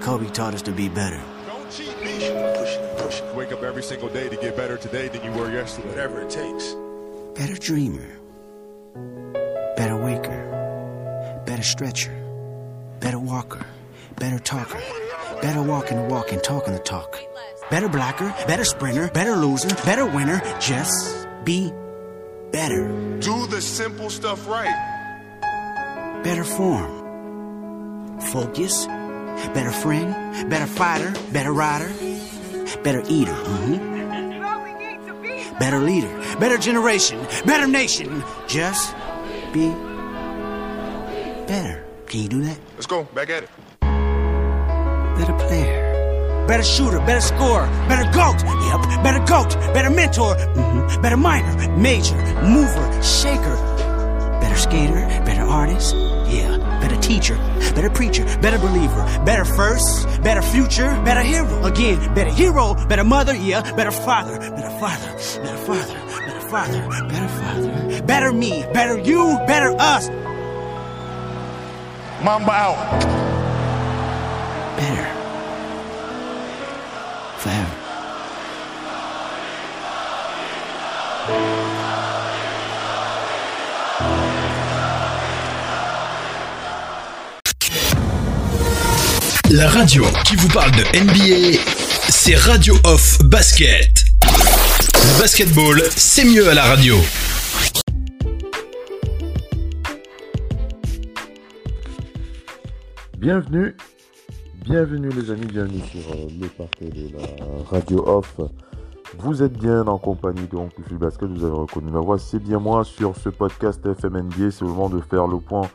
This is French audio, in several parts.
Kobe taught us to be better. Don't cheat me. Pushing and pushing. Wake up every single day to get better today than you were yesterday. Whatever it takes. Better dreamer. Better waker. Better stretcher. Better walker. Better talker. Better walking the walk and talking the talk. Better blocker. Better sprinter. Better loser. Better winner. Just be better. Do the simple stuff right. Better form. Focus. Better friend. Better fighter. Better rider. Better eater. hmm Better leader. Better generation. Better nation. Just be better. Can you do that? Let's go. Back at it. Better player. Better shooter, better scorer, better GOAT. Yep, better GOAT, better mentor, mhm, better minor, major, mover, shaker. Better skater, better artist, yeah, better teacher, better preacher, better believer, better first, better future, better hero. Again, better hero, better mother, yeah, better father, better father, better father, better father, better father, better me, better you, better us. Mamba out. Better. La radio qui vous parle de NBA, c'est Radio Off Basket. Le basketball, c'est mieux à la radio. Bienvenue, bienvenue les amis, bienvenue sur euh, le parquet de la radio off. Vous êtes bien en compagnie du fil basket, vous avez reconnu ma voix, c'est bien moi sur ce podcast FMNBA, c'est le moment de faire le point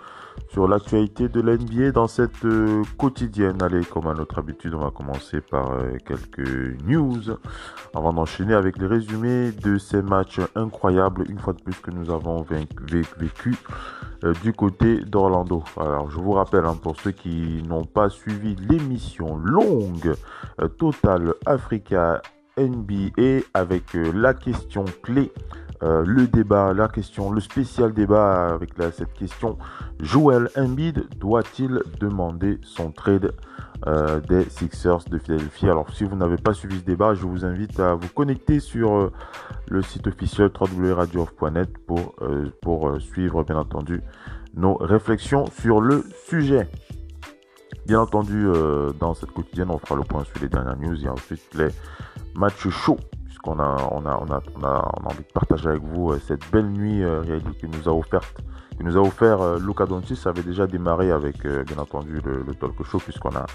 sur l'actualité de l'NBA dans cette euh, quotidienne. Allez, comme à notre habitude, on va commencer par euh, quelques news avant d'enchaîner avec les résumés de ces matchs incroyables, une fois de plus que nous avons vécu euh, du côté d'Orlando. Alors, je vous rappelle, hein, pour ceux qui n'ont pas suivi l'émission longue Total Africa NBA avec la question clé, euh, le débat, la question, le spécial débat avec cette question. Joel Embiid doit-il demander son trade euh, des Sixers de Philadelphie? Alors, si vous n'avez pas suivi ce débat, je vous invite à vous connecter sur euh, le site officiel www.radiooff.net pour, pour suivre, bien entendu, nos réflexions sur le sujet. Bien entendu, dans cette quotidienne, on fera le point sur les dernières news et ensuite les matchs chauds, puisqu'on a, on a, on a, on a, envie de partager avec vous euh, cette belle nuit euh, réalisée que nous a offerte, que nous a offert euh, Luka Doncic. Avait déjà démarré avec, bien entendu, le, talk show, puisqu'on a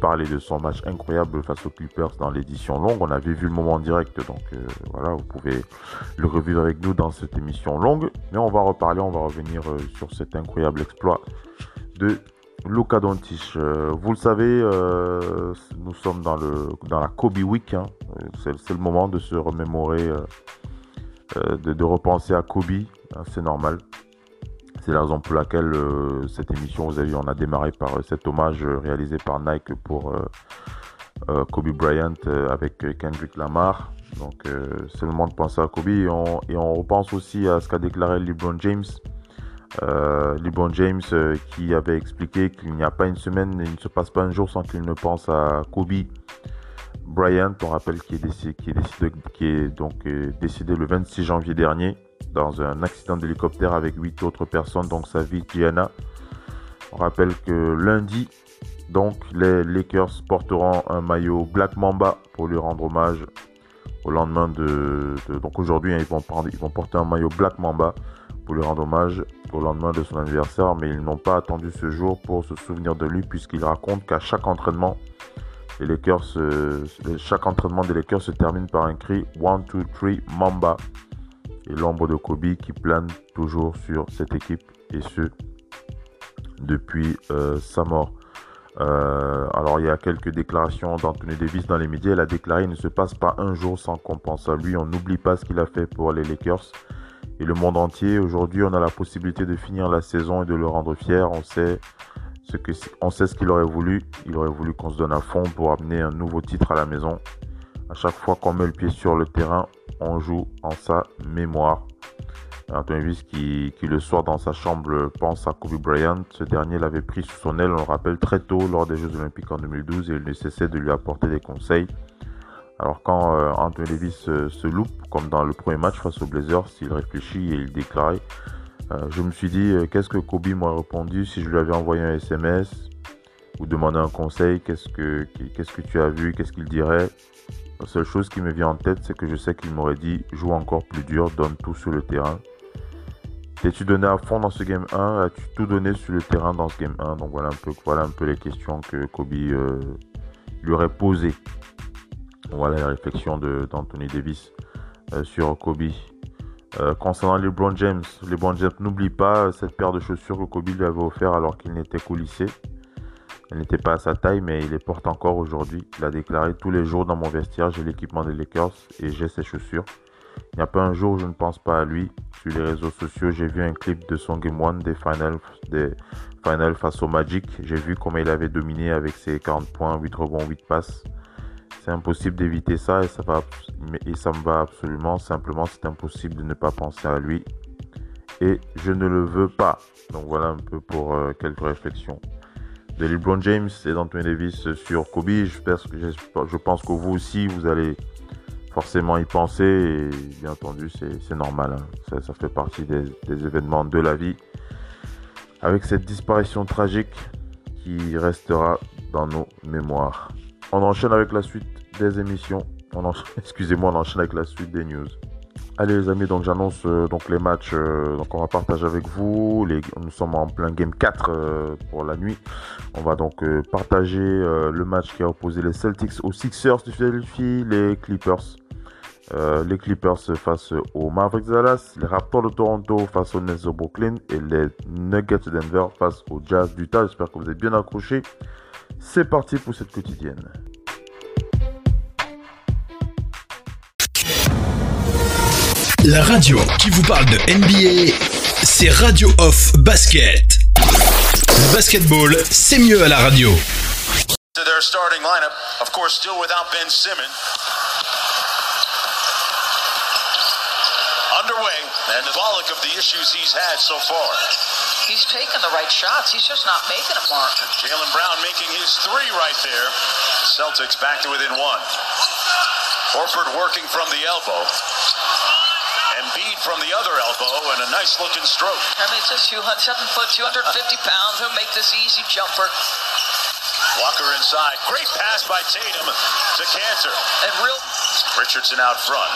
parlé de son match incroyable face aux Clippers dans l'édition longue. On avait vu le moment en direct, donc voilà, vous pouvez le revivre avec nous dans cette émission longue. Mais on va reparler, on va revenir sur cet incroyable exploit de Luka Doncic. Euh, vous le savez, euh, nous sommes dans, le, dans la Kobe Week. hein. C'est le moment de se remémorer, euh, de, repenser à Kobe. hein, C'est normal. C'est la raison pour laquelle cette émission, vous avez vu, on a démarré par cet hommage réalisé par Nike pour Kobe Bryant avec Kendrick Lamar. Donc c'est le moment de penser à Kobe et on, et on repense aussi à ce qu'a déclaré LeBron James. Euh, LeBron James euh, qui avait expliqué qu'il n'y a pas une semaine, il ne se passe pas un jour sans qu'il ne pense à Kobe Bryant. On rappelle décédé, qui est décédé, qui est donc euh, décédé le 26 janvier dernier dans un accident d'hélicoptère avec huit autres personnes, donc sa vie Gianna. On rappelle que lundi, donc les Lakers porteront un maillot Black Mamba pour lui rendre hommage au lendemain de, donc aujourd'hui hein, ils vont porter un maillot Black Mamba pour lui rendre hommage au lendemain de son anniversaire, mais ils n'ont pas attendu ce jour pour se souvenir de lui puisqu'il raconte qu'à chaque entraînement, les Lakers, euh, chaque entraînement des Lakers se termine par un cri 1, 2, 3, Mamba et l'ombre de Kobe qui plane toujours sur cette équipe et ce depuis euh, sa mort. Euh, alors il y a quelques déclarations d'Anthony Davis dans les médias. Il a déclaré il ne se passe pas un jour sans qu'on pense à lui. On n'oublie pas ce qu'il a fait pour les Lakers et le monde entier. Aujourd'hui, on a la possibilité de finir la saison et de le rendre fier. On sait ce que qu'il aurait voulu. Il aurait voulu qu'on se donne à fond pour amener un nouveau titre à la maison. À chaque fois qu'on met le pied sur le terrain, on joue en sa mémoire. Anthony qui, qui, le soir dans sa chambre pense à Kobe Bryant. Ce dernier l'avait pris sous son aile, on le rappelle, très tôt lors des Jeux Olympiques en 2012 et il ne cessait de lui apporter des conseils. Alors quand euh, Anthony Davis euh, se loupe, comme dans le premier match face aux Blazers, il réfléchit et il déclarait euh, Je me suis dit, qu'est-ce que Kobe m'aurait répondu si je lui avais envoyé un SMS ou demandé un conseil? Qu'est-ce que, tu as vu? Qu'est-ce qu'il dirait? La seule chose qui me vient en tête, c'est que je sais qu'il m'aurait dit Joue encore plus dur, donne tout sur le terrain. T'es-tu donné à fond dans ce game 1 As-tu tout donné sur le terrain dans ce game 1 Donc un peu, voilà un peu les questions que Kobe lui aurait posées. Voilà la réflexion d'Anthony Davis euh, sur Kobe. Euh, concernant LeBron James, LeBron James n'oublie pas cette paire de chaussures que Kobe lui avait offert alors qu'il n'était qu'au lycée. Elle n'était pas à sa taille, mais il les porte encore aujourd'hui. Il a déclaré tous les jours dans mon vestiaire, j'ai l'équipement des Lakers et j'ai ces chaussures. Il n'y a pas un jour où je ne pense pas à lui. Sur les réseaux sociaux, j'ai vu un clip de son Game 1 des finals, des finals face au Magic. J'ai vu comment il avait dominé avec ses 40 points, 8 rebonds, 8 passes. C'est impossible d'éviter ça et ça, va, et ça me va absolument. Simplement, c'est impossible de ne pas penser à lui. Et je ne le veux pas. Donc voilà un peu pour euh, quelques réflexions de LeBron James et d'Anthony Davis sur Kobe. Je pense que vous aussi, vous allez forcément y penser. Et bien entendu, c'est normal. Hein. Ça, fait partie des événements de la vie. Avec cette disparition tragique qui restera dans nos mémoires. On enchaîne avec la suite des émissions. Excusez-moi, on enchaîne avec la suite des news. Allez les amis, donc j'annonce euh, donc les matchs euh, donc on va partager avec vous. Les, nous sommes en plein game 4 euh, pour la nuit. On va donc partager le match qui a opposé les Celtics aux Sixers du Philadelphie, les Clippers. les Clippers face aux Mavericks Dallas, les Raptors de Toronto face aux Nets de Brooklyn et les Nuggets de Denver face aux Jazz d'Utah. J'espère que vous êtes bien accrochés. C'est parti pour cette quotidienne. La radio qui vous parle de NBA, c'est Radio Off Basket. Le basketball, c'est mieux à la radio. To their starting lineup, of course, still without Ben Simmons. Underway, and the bulk of the issues he's had so far. He's taking the right shots. He's just not making them, Mark. Jalen Brown making his three right there. Celtics back to within one. Horford working from the elbow. From the other elbow and a nice looking stroke. I mean, it's a seven foot, 250 pounds. Who'll make this easy jumper? Walker inside. Great pass by Tatum to Cantor. And real. Richardson out front.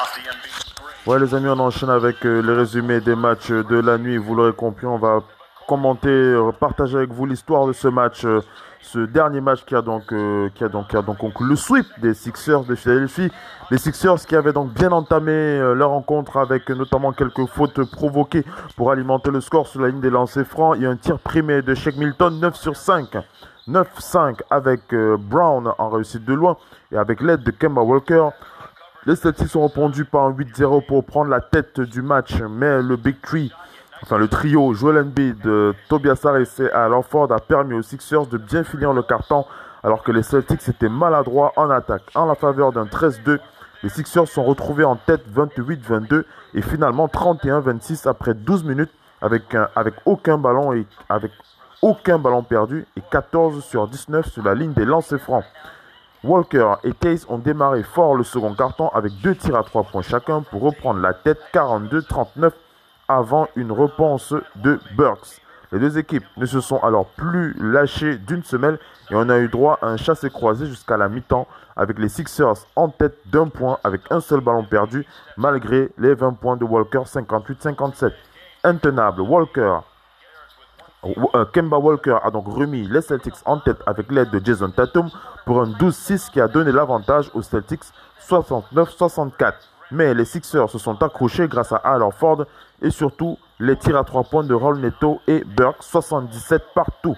Off the Embiid. Ouais les amis, on enchaîne avec euh, le résumé des matchs de la nuit. Vous l'aurez compris, on va commenter, euh, partager avec vous l'histoire de ce match, euh, ce dernier match qui a donc, qui a donc, qui a donc conclu le sweep des Sixers de Philadelphie. Les Sixers qui avaient donc bien entamé leur rencontre avec notamment quelques fautes provoquées pour alimenter le score sur la ligne des lancers francs et un tir primé de Shake Milton 9 sur 5. 9-5 avec Brown en réussite de loin et avec l'aide de Kemba Walker. Les Celtics sont répondu par un 8-0 pour prendre la tête du match, mais le Big Tree, enfin le trio Joel Embiid, Tobias Harris et Al Horford a permis aux Sixers de bien finir le carton alors que les Celtics étaient maladroits en attaque. En la faveur d'un 13-2, les Sixers sont retrouvés en tête 28-22 et finalement 31-26 après 12 minutes avec, avec aucun ballon et avec aucun ballon perdu et 14 sur 19 sur la ligne des lancers francs. Walker et Case ont démarré fort le second carton avec deux tirs à trois points chacun pour reprendre la tête 42-39 avant une réponse de Burks. Les deux équipes ne se sont alors plus lâchées d'une semelle et on a eu droit à un chassé croisé jusqu'à la mi-temps avec les Sixers en tête d'un point avec un seul ballon perdu malgré les 20 points de Walker 58-57. Intenable, Walker euh, Kemba Walker a donc remis les Celtics en tête avec l'aide de Jason Tatum pour un 12-6 qui a donné l'avantage aux Celtics 69-64. Mais les Sixers se sont accrochés grâce à Al Ford et surtout les tirs à 3 points de Raul et Burke 77 partout.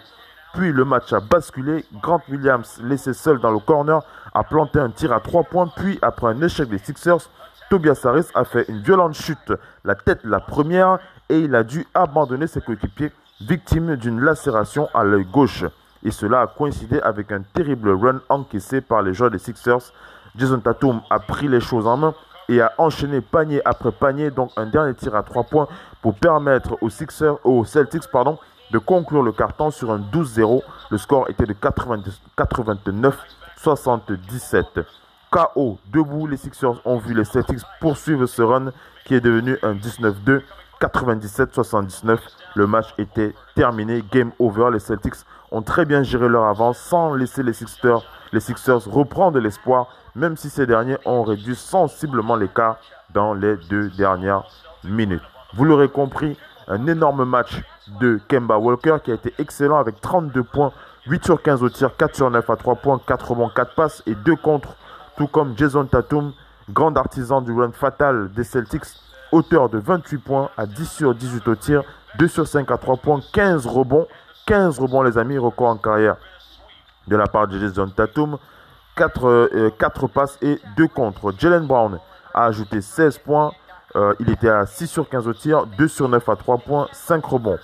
Puis le match a basculé. Grant Williams, laissé seul dans le corner, a planté un tir à 3 points. Puis après un échec des Sixers, Tobias Harris a fait une violente chute, la tête la première, et il a dû abandonner ses coéquipiers victime d'une lacération à l'œil gauche. Et cela a coïncidé avec un terrible run encaissé par les joueurs des Sixers. Jason Tatum a pris les choses en main et a enchaîné panier après panier. Donc un dernier tir à 3 points pour permettre aux, Sixers, aux Celtics pardon, de conclure le carton sur un 12-0. Le score était de 89-77. KO debout, les Sixers ont vu les Celtics poursuivre ce run qui est devenu un 19-2. 97-79, le match était terminé, game over. Les Celtics ont très bien géré leur avance sans laisser les Sixers, les Sixers reprendre l'espoir, même si ces derniers ont réduit sensiblement l'écart dans les deux dernières minutes. Vous l'aurez compris, un énorme match de Kemba Walker qui a été excellent avec 32 points, 8 sur 15 au tir, 4 sur 9 à 3 points, 4 rebonds, 4 passes et 2 contre, tout comme Jason Tatum, grand artisan du run fatal des Celtics, auteur de 28 points à 10 sur 18 au tir, 2 sur 5 à 3 points, 15 rebonds, 15 rebonds les amis, record en carrière de la part de Jason Tatum, 4, 4 euh, passes et 2 contre. Jalen Brown a ajouté 16 points, euh, il était à 6 sur 15 au tir, 2 sur 9 à 3 points, 5 rebonds.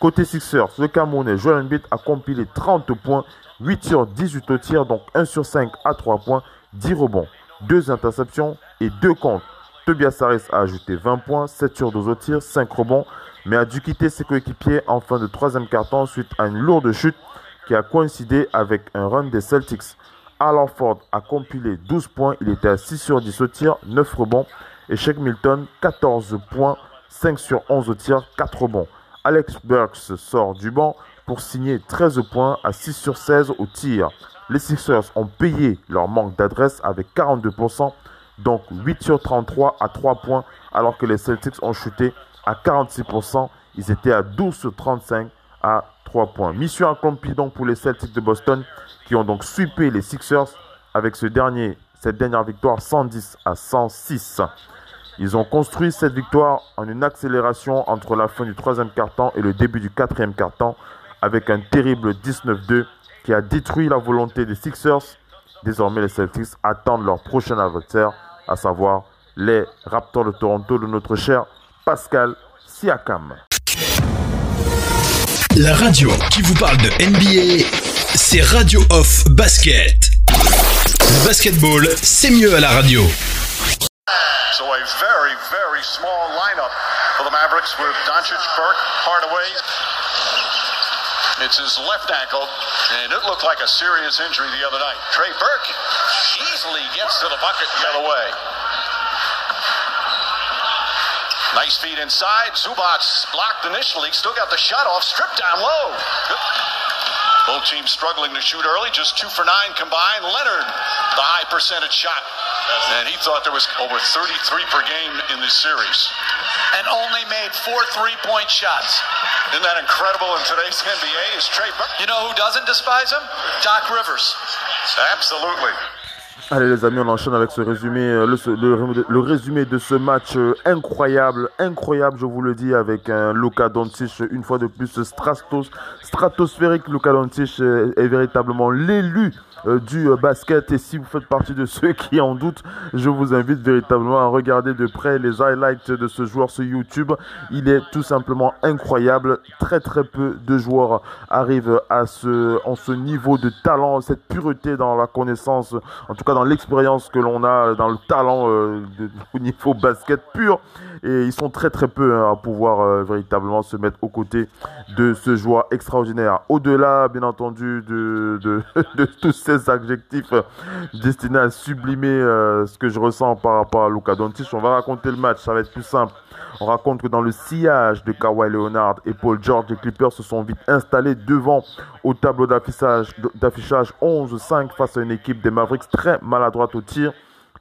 Côté Sixers, le Camerounais Joel Embiid a compilé 30 points, 8 sur 18 au tir, donc 1 sur 5 à 3 points, 10 rebonds, 2 interceptions et 2 contre. Tobias Harris a ajouté 20 points, 7 sur 12 au tir, 5 rebonds, mais a dû quitter ses coéquipiers en fin de troisième carton suite à une lourde chute qui a coïncidé avec un run des Celtics. Alan Ford a compilé 12 points, il était à 6 sur 10 au tir, 9 rebonds. Et Shake Milton, 14 points, 5 sur 11 au tir, 4 rebonds. Alex Burks sort du banc pour signer 13 points à 6 sur 16 au tir. Les Sixers ont payé leur manque d'adresse avec 42%, donc 8 sur 33 à 3 points, alors que les Celtics ont chuté à 46%. Ils étaient à 12 sur 35 à 3 points. Mission accomplie donc pour les Celtics de Boston qui ont donc sweepé les Sixers avec ce dernier, cette dernière victoire 110 à 106. Ils ont construit cette victoire en une accélération entre la fin du troisième quart-temps et le début du quatrième quart-temps avec un terrible 19-2 qui a détruit la volonté des Sixers. Désormais, les Celtics attendent leur prochain adversaire, à savoir les Raptors de Toronto de notre cher Pascal Siakam. La radio qui vous parle de NBA, c'est Radio Off Basket. Le basketball, c'est mieux à la radio. So a very, very small lineup for the Mavericks with Doncic, Burke, Hardaway, It's his left ankle, and it looked like a serious injury the other night. Trey Burke easily gets to the bucket the other way. Nice feed inside. Zubats blocked initially, still got the shot off, stripped down low. Good. Both teams struggling to shoot early, just two for nine combined. Leonard, the high percentage shot. And he thought there was over 33 per game in this series. And only made four three point shots. Isn't that incredible in today's NBA? Is Trey Burke? You know who doesn't despise him? Doc Rivers. Absolutely. Allez les amis, on enchaîne avec ce résumé, euh, le, le, résumé de ce match euh, incroyable, incroyable, je vous le dis, avec un Luka Doncic une fois de plus stratos, stratosphérique. Luka Doncic est véritablement l'élu euh, du euh, basket. Et si vous faites partie de ceux qui en doutent, je vous invite véritablement à regarder de près les highlights de ce joueur sur YouTube. Il est tout simplement incroyable. Très très peu de joueurs arrivent à ce, en ce niveau de talent, cette pureté dans la connaissance, en tout cas dans l'expérience que l'on a, dans le talent euh, au niveau basket pur. Et ils sont très très peu hein, à pouvoir véritablement se mettre aux côtés de ce joueur extraordinaire. Au-delà, bien entendu, de, de, de, tous ces adjectifs destinés à sublimer euh, ce que je ressens par rapport à Luka Doncic, on va raconter le match, ça va être plus simple. On raconte que dans le sillage de Kawhi Leonard et Paul George, les Clippers se sont vite installés devant au tableau d'affichage 11-5 face à une équipe des Mavericks très maladroite au tir.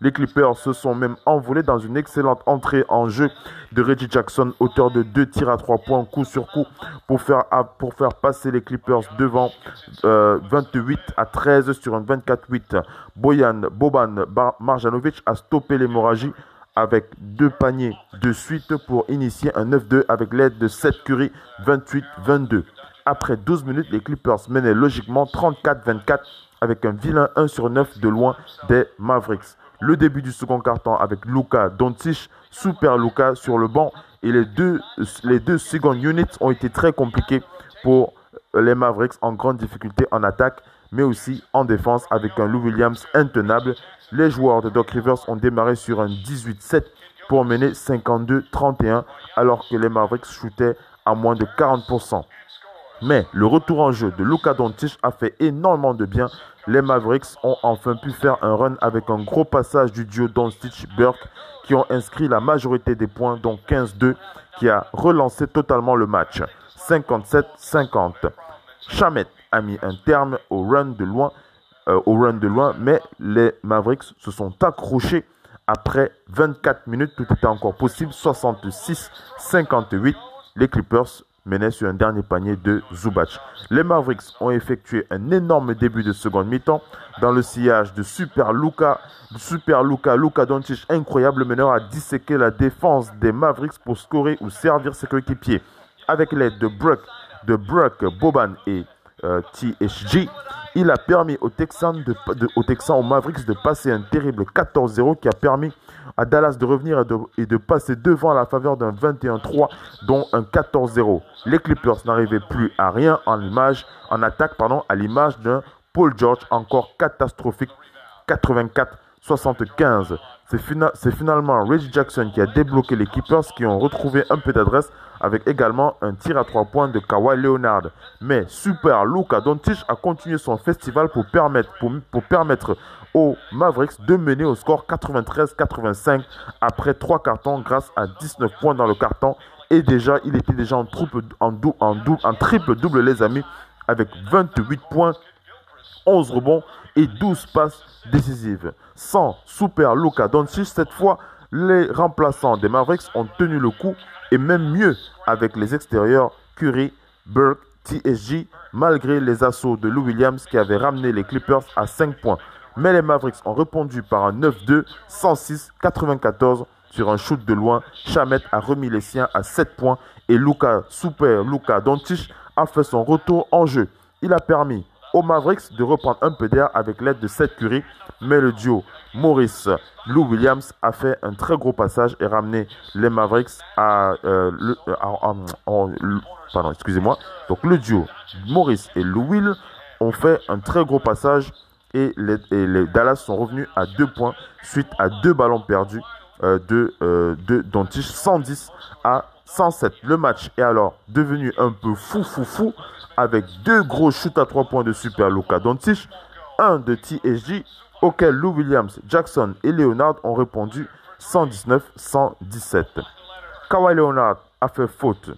Les Clippers se sont même envolés dans une excellente entrée en jeu de Reggie Jackson, auteur de deux tirs à trois points coup sur coup pour faire, passer les Clippers devant 28 euh, à 13 sur un 24-8. Boyan Boban Marjanovic a stoppé l'hémorragie avec deux paniers de suite pour initier un 9-2 avec l'aide de Seth Curry 28-22. Après 12 minutes, les Clippers menaient logiquement 34-24 avec un vilain 1 sur 9 de loin des Mavericks. Le début du second carton avec Luka Doncic, Super Luka sur le banc et les deux, les deux units ont été très compliqués pour les Mavericks en grande difficulté en attaque, mais aussi en défense avec un Lou Williams intenable. Les joueurs de Doc Rivers ont démarré sur un 18-7 pour mener 52-31 alors que les Mavericks shootaient à moins de 40%. Mais le retour en jeu de Luka Doncic a fait énormément de bien. Les Mavericks ont enfin pu faire un run avec un gros passage du duo Doncic-Burke qui ont inscrit la majorité des points, dont 15-2, qui a relancé totalement le match. 57-50. Chamet a mis un terme au run de loin, euh, au run de loin, mais les Mavericks se sont accrochés après 24 minutes. Tout était encore possible. 66-58. Les Clippers menait sur un dernier panier de Zubac. Les Mavericks ont effectué un énorme début de seconde mi-temps dans le sillage de Super Luca, Super Luca, Luca Doncic, incroyable meneur a disséqué la défense des Mavericks pour scorer ou servir ses coéquipiers. Avec l'aide de Brook, de Boban et euh, THG, il a permis aux Texans, de, aux Texans, aux Mavericks de passer un terrible 14-0 qui a permis à Dallas de revenir et de, passer devant à la faveur d'un 21-3, dont un 14-0. Les Clippers n'arrivaient plus à rien en image, en attaque, pardon, à l'image d'un Paul George encore catastrophique, 84-75. C'est finalement Reggie Jackson qui a débloqué les Clippers qui ont retrouvé un peu d'adresse avec également un tir à trois points de Kawhi Leonard. Mais super Luka Doncic a continué son festival pour permettre, pour permettre aux Mavericks de mener au score 93-85 après trois cartons grâce à 19 points dans le carton. Et déjà, il était déjà en, troupe, en, en, en triple double, les amis, avec 28 points, 11 rebonds et 12 passes décisives. Sans Super Luka Doncic, cette fois, les remplaçants des Mavericks ont tenu le coup et même mieux avec les extérieurs Curry, Burke, TSG, malgré les assauts de Lou Williams qui avait ramené les Clippers à 5 points. Mais les Mavericks ont répondu par un 9-2, 106-94 sur un shoot de loin. Chamet a remis les siens à 7 points et Luca Super Luca Doncic a fait son retour en jeu. Il a permis aux Mavericks de reprendre un peu d'air avec l'aide de Seth Curry, mais le duo Maurice Lou Williams a fait un très gros passage et ramené les Mavericks à, euh, le, euh, pardon, excusez-moi. Donc le duo Maurice et Lou Will ont fait un très gros passage et les, Dallas sont revenus à deux points suite à deux ballons perdus euh, de, euh, de 110 à 107. Le match est alors devenu un peu fou fou fou avec deux gros shoots à trois points de Super Luka Doncic, un de TSG auquel Lou Williams, Jackson et Leonard ont répondu 119-117. Kawhi Leonard a fait faute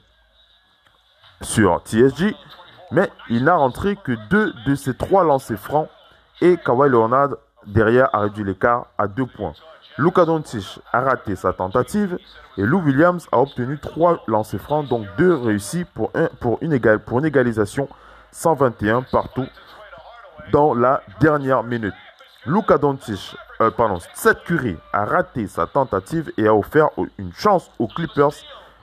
sur TSG, mais il n'a rentré que deux de ses trois lancers francs et Kawhi Leonard derrière a réduit l'écart à deux points. Luka Doncic a raté sa tentative et Lou Williams a obtenu trois lancers francs, donc deux réussis pour, un, pour, une, pour une égalisation 121 partout dans la dernière minute. Luka Doncic, euh, pardon, Seth Curry a raté sa tentative et a offert une chance aux Clippers,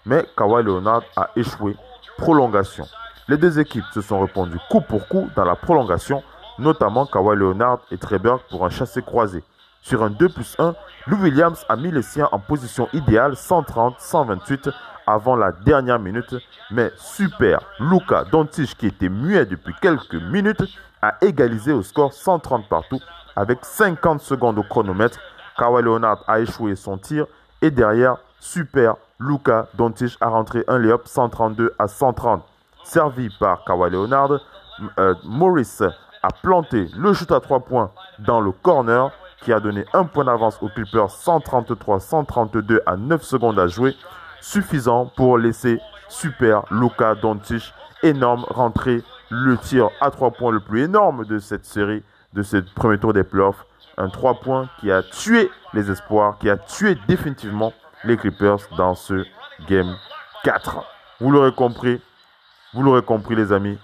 mais Kawhi Leonard a échoué. Prolongation. Les deux équipes se sont répondues coup pour coup dans la prolongation notamment Kawhi Leonard et Treberg pour un chassé croisé. Sur un 2 plus 1, Lou Williams a mis les siens en position idéale 130-128 avant la dernière minute, mais super Luca Doncic qui était muet depuis quelques minutes a égalisé au score 130 partout avec 50 secondes au chronomètre. Kawhi Leonard a échoué son tir et derrière super Luca Doncic a rentré un layup 132 à 130 servi par Kawhi Leonard. Euh, Morris a planté le shoot à 3 points dans le corner qui a donné un point d'avance aux Clippers 133-132 à 9 secondes à jouer, suffisant pour laisser super Luka Doncic énorme rentrer le tir à 3 points le plus énorme de cette série, de ce premier tour des playoffs. Un 3 points qui a tué les espoirs, qui a tué définitivement les Clippers dans ce game 4. Vous l'aurez compris, vous l'aurez compris les amis.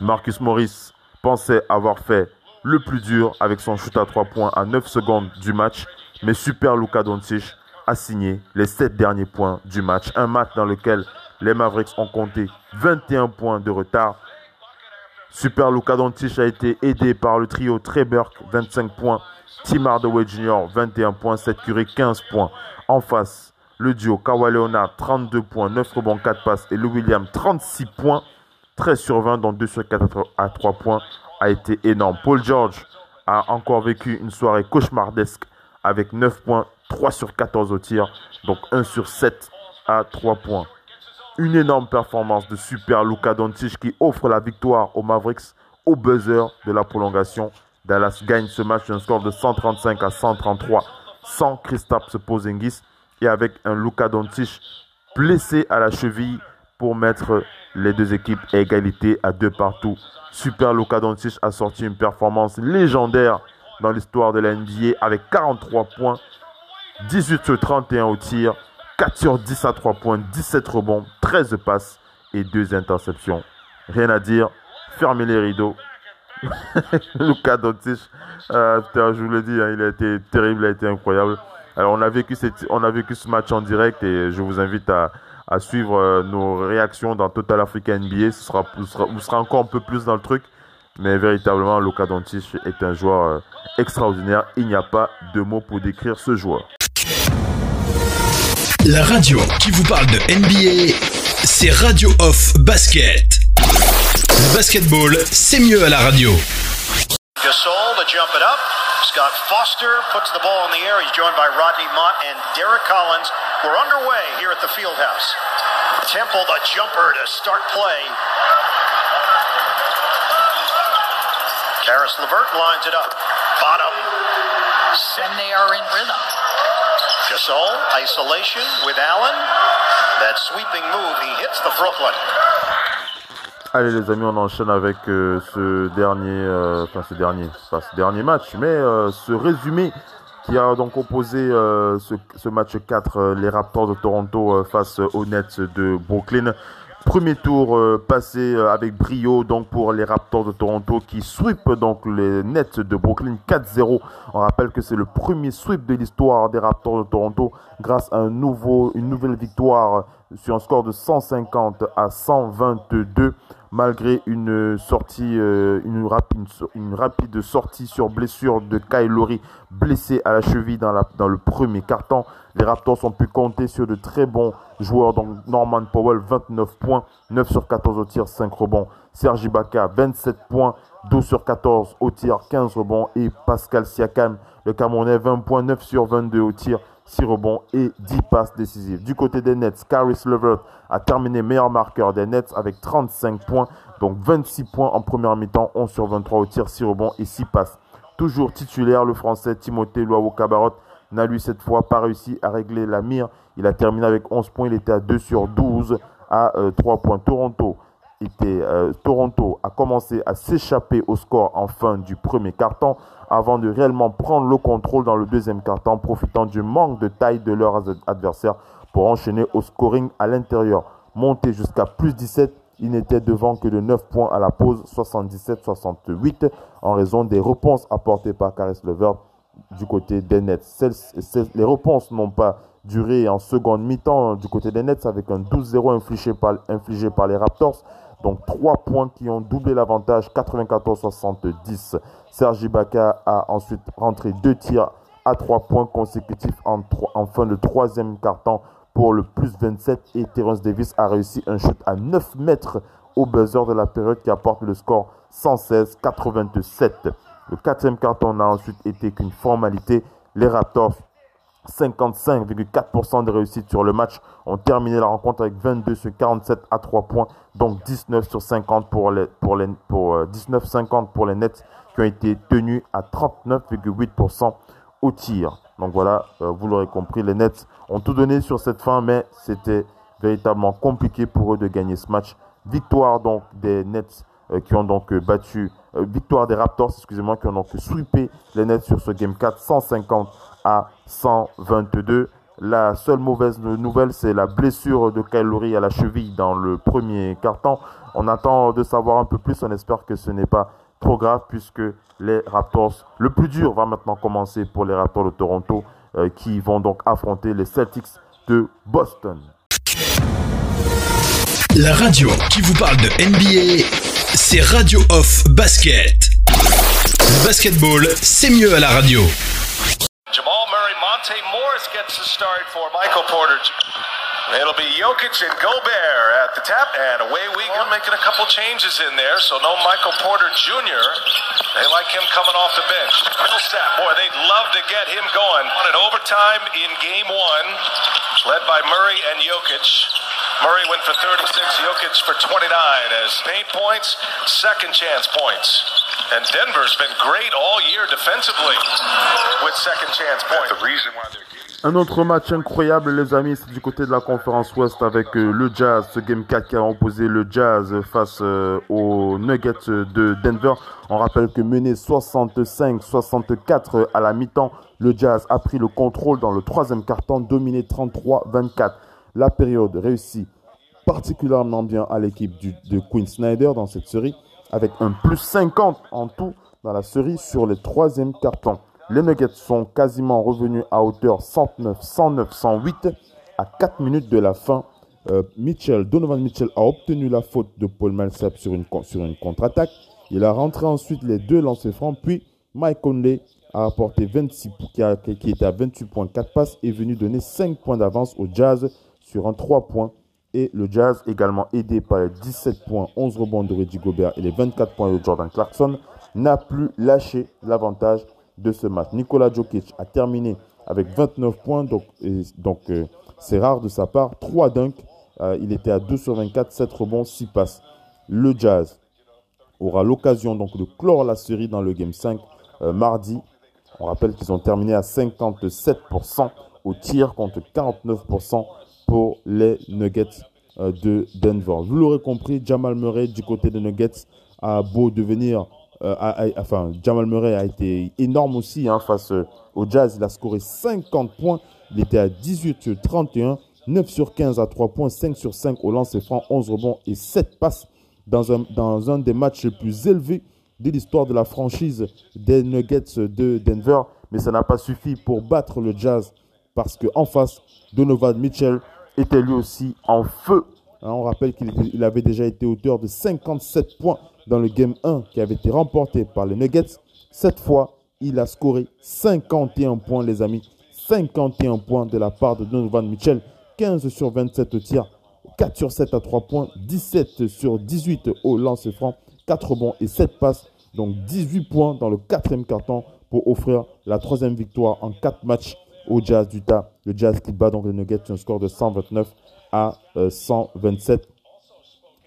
Marcus Morris pensait avoir fait le plus dur avec son shoot à 3 points à 9 secondes du match. Mais Super Luka Doncic a signé les 7 derniers points du match. Un match dans lequel les Mavericks ont compté 21 points de retard. Super Luka Doncic a été aidé par le trio Trey Burke, 25 points. Tim Hardaway Jr., 21 points. Seth Curry, 15 points. En face, le duo Kawhi Leonard, 32 points, 9 rebonds, 4 passes. Et Lou Williams, 36 points. 13 sur 20, dont 2 sur 4 à 3 points, a été énorme. Paul George a encore vécu une soirée cauchemardesque avec 9 points, 3 sur 14 au tir, donc 1 sur 7 à 3 points. Une énorme performance de super Luka Doncic qui offre la victoire aux Mavericks au buzzer de la prolongation. Dallas gagne ce match d'un score de 135 à 133 sans Kristaps Porzingis et avec un Luka Doncic blessé à la cheville pour mettre les deux équipes à égalité à deux partout. Super Luka Doncic a sorti une performance légendaire dans l'histoire de la NBA avec 43 points, 18 sur 31 au tir, 4 sur 10 à 3 points, 17 rebonds, 13 passes et 2 interceptions. Rien à dire, fermez les rideaux. Luka Doncic, euh, je vous l'ai dit, hein, il a été terrible, il a été incroyable. Alors on a vécu, cette, on a vécu ce match en direct et je vous invite à, à suivre euh, nos réactions dans Total Africa NBA. Ce sera, vous, sera, vous serez encore un peu plus dans le truc. Mais véritablement, Luka Doncic est un joueur euh, extraordinaire. Il n'y a pas de mots pour décrire ce joueur. La radio qui vous parle de NBA, c'est Radio Off Basket. Le basketball, c'est mieux à la radio. Gasol to jump it up. Scott Foster puts the ball in the air. He's joined by Rodney Mott and Derek Collins. We're underway here at the Fieldhouse. Temple the jumper to start play. Karis Levert lines it up. Bottom. And they are in rhythm. Gasol, isolation with Allen. That sweeping move, he hits the Brooklyn. Allez les amis, on enchaîne avec euh, ce dernier, euh, enfin ce dernier, pas ce dernier match, mais euh, ce résumé qui a donc opposé euh, ce, ce, match 4, euh, les Raptors de Toronto face aux Nets de Brooklyn. Premier tour passé avec brio donc pour les Raptors de Toronto qui sweep donc les Nets de Brooklyn 4-0. On rappelle que c'est le premier sweep de l'histoire des Raptors de Toronto grâce à un nouveau, une nouvelle victoire sur un score de 150 à 122 malgré une sortie, euh, une, rapide, sortie sur blessure de Kyle blessé à la cheville dans, la, dans le premier carton. Les Raptors ont pu compter sur de très bons joueurs, donc Norman Powell, 29 points, 9 sur 14 au tir, 5 rebonds. Serge Ibaka, 27 points, 12 sur 14 au tir, 15 rebonds. Et Pascal Siakam, le Camerounais, 20 points, 9 sur 22 au tir, 6 rebonds et 10 passes décisives. Du côté des Nets, Caris Levert a terminé meilleur marqueur des Nets avec 35 points, donc 26 points en première mi-temps, 11 sur 23 au tir, 6 rebonds et 6 passes. Toujours titulaire, le français Timothée Loawo Cabarot n'a lui cette fois pas réussi à régler la mire. Il a terminé avec 11 points, il était à 2 sur 12 à euh, 3 points. Toronto euh, Toronto a commencé à s'échapper au score en fin du premier quart-temps avant de réellement prendre le contrôle dans le deuxième quart-temps, profitant du manque de taille de leurs adversaires pour enchaîner au scoring à l'intérieur. Monté jusqu'à plus 17, il n'était devant que de 9 points à la pause, 77-68, en raison des réponses apportées par Caris Levert du côté des Nets. les réponses n'ont pas duré en seconde mi-temps du côté des Nets avec un 12-0 infligé par, infligé par les Raptors. Donc 3 points qui ont doublé l'avantage, 94-70. Serge Ibaka a ensuite rentré deux tirs à 3 points consécutifs en, fin de troisième quart-temps pour le plus 27 et Terence Davis a réussi un shoot à 9 mètres au buzzer de la période qui apporte le score 116-87. Le quatrième carton n'a ensuite été qu'une formalité. Les Raptors 55,4% de réussite sur le match. ont terminé la rencontre avec 22 sur 47 à 3 points, donc 19 sur 50 pour les, pour les, pour 19 euh, 50 pour les Nets qui ont été tenus à 39,8% au tir. Donc voilà, euh, vous l'aurez compris, les Nets ont tout donné sur cette fin, mais c'était véritablement compliqué pour eux de gagner ce match. Victoire donc des Nets euh, qui ont donc battu, victoire des Raptors, excusez-moi, qui ont donc sweepé les Nets sur ce Game 4, 150 à 122. La seule mauvaise nouvelle, c'est la blessure de Kyle à la cheville dans le premier carton. On attend de savoir un peu plus. On espère que ce n'est pas trop grave puisque les Raptors, le plus dur va maintenant commencer pour les Raptors de Toronto euh, qui vont donc affronter les Celtics de Boston. La radio qui vous parle de NBA, c'est Radio Off Basket. Basketball, c'est mieux à la radio. Monte Morris gets the start for Michael Porter. It'll be Jokic and Gobert at the tap, and away we go. Making a couple changes in there, so no Michael Porter Jr. They like him coming off the bench. Millsap, boy, they'd love to get him going. An overtime in game one, led by Murray and Jokic. Murray went for 36, Jokic for 29 as paint points, second chance points. And Denver's been great all year defensively with second chance points. The reason why they're Un autre match incroyable, les amis, c'est du côté de la conférence Ouest avec euh, le Jazz, ce Game 4 qui a opposé le Jazz face euh, aux Nuggets de Denver. On rappelle que mené 65-64 à la mi-temps, le Jazz a pris le contrôle dans le troisième quart-temps, dominé 33-24. La période réussit particulièrement bien à l'équipe de Quinn Snyder dans cette série, avec un plus 50 en tout dans la série sur les troisième cartons. Les Nuggets sont quasiment revenus à hauteur 109, 109, 108 à 4 minutes de la fin. Euh, Mitchell, Donovan Mitchell a obtenu la faute de Paul Millsap sur une, sur une contre-attaque. Il a rentré ensuite les deux lancers francs. Puis Mike Conley a apporté 26, qui, qui était à 28.4 passes, est venu donner 5 points d'avance au Jazz sur un 3 points. Et le Jazz, également aidé par les 17 points, 11 rebonds de Reggie Gobert et les 24 points de Jordan Clarkson, n'a plus lâché l'avantage de ce match. Nikola Jokic a terminé avec 29 points, donc donc euh, c'est rare de sa part. 3 dunks, euh, il était à 2 sur 24, 7 rebonds, 6 passes. Le Jazz aura l'occasion donc de clore la série dans le Game 5 euh, mardi. On rappelle qu'ils ont terminé à 57% au tir contre 49% pour les Nuggets de Denver. Vous l'aurez compris, Jamal Murray du côté des Nuggets a beau devenir euh, enfin, Jamal Murray a été énorme aussi hein, face euh, au Jazz. Il a scoré 50 points. Il était à 18 sur 31, 9 sur 15 à 3 points, 5 sur 5 au lancer franc, 11 rebonds et 7 passes dans un, dans un des matchs les plus élevés de l'histoire de la franchise des Nuggets de Denver. Mais ça n'a pas suffi pour battre le Jazz parce qu'en face, Donovan Mitchell était lui aussi en feu. Hein, on rappelle qu'il avait déjà été auteur de 57 points dans le Game 1 qui avait été remporté par les Nuggets. Cette fois, il a scoré 51 points, les amis. 51 points de la part de Donovan Mitchell. 15 sur 27 au tir, 4 sur 7 à 3 points, 17 sur 18 au lance franc, 4 bons et 7 passes. Donc 18 points dans le quatrième carton pour offrir la troisième victoire en 4 matchs au Jazz d'Utah. Le Jazz qui bat donc les Nuggets un score de 129 à 127. Euh,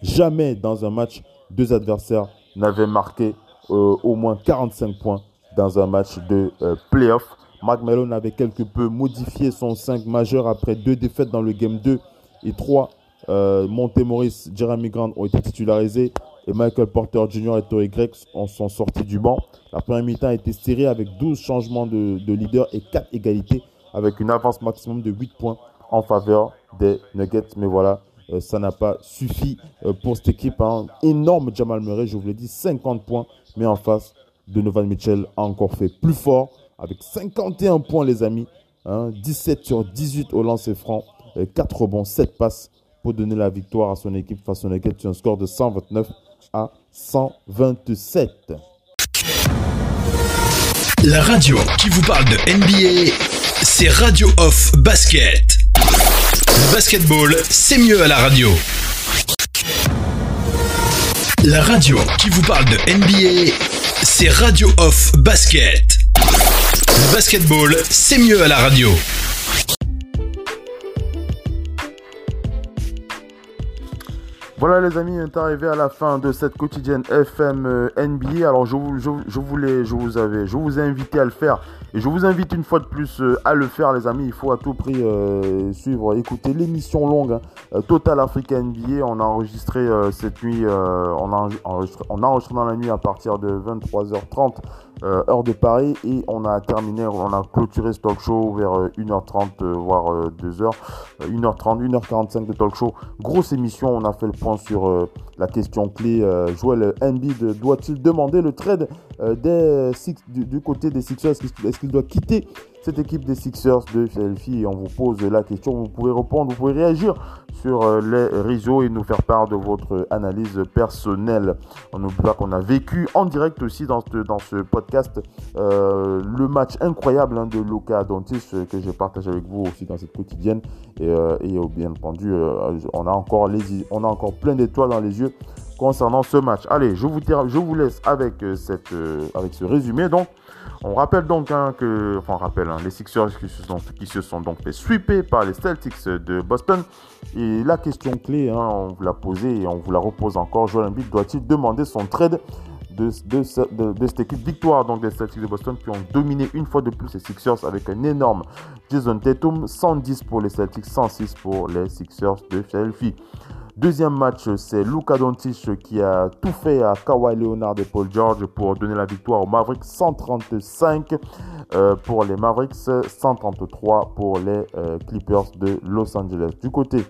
Jamais dans un match deux adversaires n'avaient marqué euh, au moins 45 points dans un match de euh, playoff. Mark Mellon avait quelque peu modifié son 5 majeur après deux défaites dans le game 2 et 3. Euh, Montemoris, Jeremy Grant ont été titularisés et Michael Porter Jr. et Torrey Gregg sont sortis du banc. La première mi-temps a été serrée avec 12 changements de, de leader et 4 égalités avec une avance maximum de 8 points en faveur des Nuggets. Mais voilà, euh, ça n'a pas suffi euh, pour cette équipe. Hein. Énorme Jamal Murray, je vous l'ai dit, 50 points. Mais en face, Donovan Mitchell a encore fait plus fort avec 51 points, les amis. 17 hein. sur 18 au lancer franc, 4 rebonds, 7 passes pour donner la victoire à son équipe face son équipe sur un score de 129 à 127. La radio qui vous parle de NBA, c'est Radio Off Basket. Basketball, c'est mieux à la radio. La radio qui vous parle de NBA, c'est Radio Off Basket. Basketball, c'est mieux à la radio. Voilà les amis, on est arrivé à la fin de cette quotidienne FM euh, NBA. Alors je, je, voulais, je vous avais, je vous ai invité à le faire et je vous invite une fois de plus euh, à le faire les amis. Il faut à tout prix euh, suivre, écouter l'émission longue hein. Total Africa NBA. On a enregistré cette nuit, on, a enregistré, on a enregistré dans la nuit à partir de 23h30 heure de Paris et on a terminé, on a clôturé ce talk show vers 1h30 voire 2h, 1h30, 1h45 de talk show. Grosse émission, on a fait le point sur euh, la question clé. Euh, Joel Embiid doit-il demander le trade des du, du, côté des Sixers? Est-ce qu'il doit quitter cette équipe des Sixers de Philadelphie. On vous pose la question, vous pouvez répondre, vous pouvez réagir sur euh, les réseaux et nous faire part de votre analyse personnelle. On n'oublie pas qu'on a vécu en direct aussi dans ce, dans ce podcast euh, le match incroyable hein, de Luca Doncic euh, que j'ai partagé avec vous aussi dans cette quotidienne. Et, et bien entendu, on, a encore les, on a encore plein d'étoiles dans les yeux concernant ce match. Allez, je vous, je vous laisse avec, cette, avec ce résumé. Donc, on rappelle donc hein, que, enfin on rappelle, hein, les Sixers qui se, sont, qui se sont donc fait sweeper par les Celtics de Boston. Et la question clé, hein, on vous l'a posée et on vous la repose encore. Joel Embiid doit-il demander son trade de, de, cette équipe victoire donc des Celtics de Boston qui ont dominé une fois de plus les Sixers avec un énorme Jason Tatum, 110 pour les Celtics, 106 pour les Sixers de Philadelphie. Deuxième match, c'est Luka Doncic qui a tout fait à Kawhi Leonard et Paul George pour donner la victoire aux Mavericks. 135 euh, pour les Mavericks, 133 pour les euh, Clippers de Los Angeles. Du côté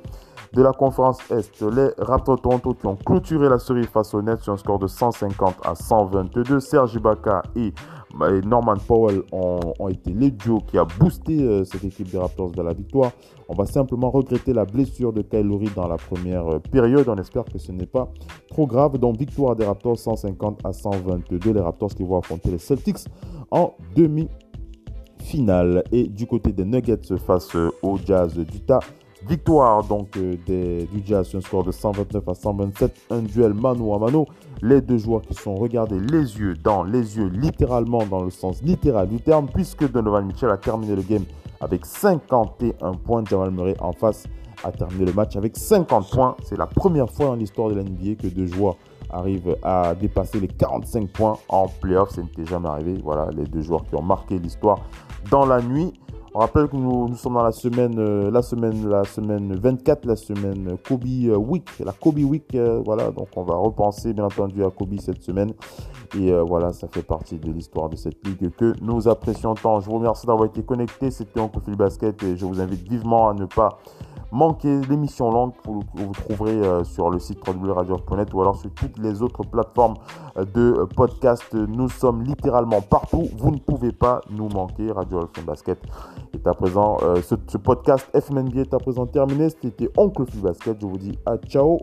de la conférence Est, les Raptors Toronto qui ont clôturé la série face au Nets sur un score de 150 à 122. Serge Ibaka et Norman Powell ont, été les duos qui a boosté euh, cette équipe des Raptors vers la victoire. On va simplement regretter la blessure de Kyle dans la première euh, période. On espère que ce n'est pas trop grave. Donc victoire des Raptors 150 à 122. Les Raptors qui vont affronter les Celtics en demi-finale. Et du côté des Nuggets face euh, au Jazz d'Utah. Victoire donc des, du Jazz un score de 129 à 127. Un duel mano à mano les deux joueurs qui sont regardés les yeux dans les yeux, littéralement dans le sens littéral du terme, puisque Donovan Mitchell a terminé le game avec 51 points. Jamal Murray en face a terminé le match avec 50 points. C'est la première fois dans l'histoire de la NBA que deux joueurs arrivent à dépasser les 45 points en playoff. Ça n'était jamais arrivé. Voilà, les deux joueurs qui ont marqué l'histoire dans la nuit. On rappelle que nous, sommes dans la semaine, euh, la semaine, la semaine 24, la semaine Kobe euh, Week, la Kobe Week. Euh, voilà, donc on va repenser bien entendu à Kobe cette semaine. Et voilà, ça fait partie de l'histoire de cette ligue que nous apprécions tant. Je vous remercie d'avoir été connecté. C'était Oncle Phil Basket et je vous invite vivement à ne pas manquez l'émission longue que vous, trouverez euh, sur le site www.radio.net ou alors sur toutes les autres plateformes euh, de podcast. Nous sommes littéralement partout. Vous ne pouvez pas nous manquer. Radio Alpha Basket à présent, euh, ce, podcast FMNB est à présent terminé. C'était Oncle Phil Basket. Je vous dis à ciao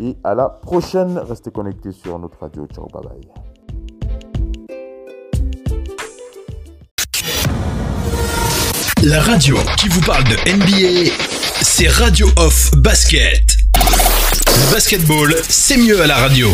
et à la prochaine. Restez connectés sur notre radio. Ciao, bye bye. La radio qui vous parle de NBA c'est Radio Off Basket. Basketball, c'est mieux à la radio.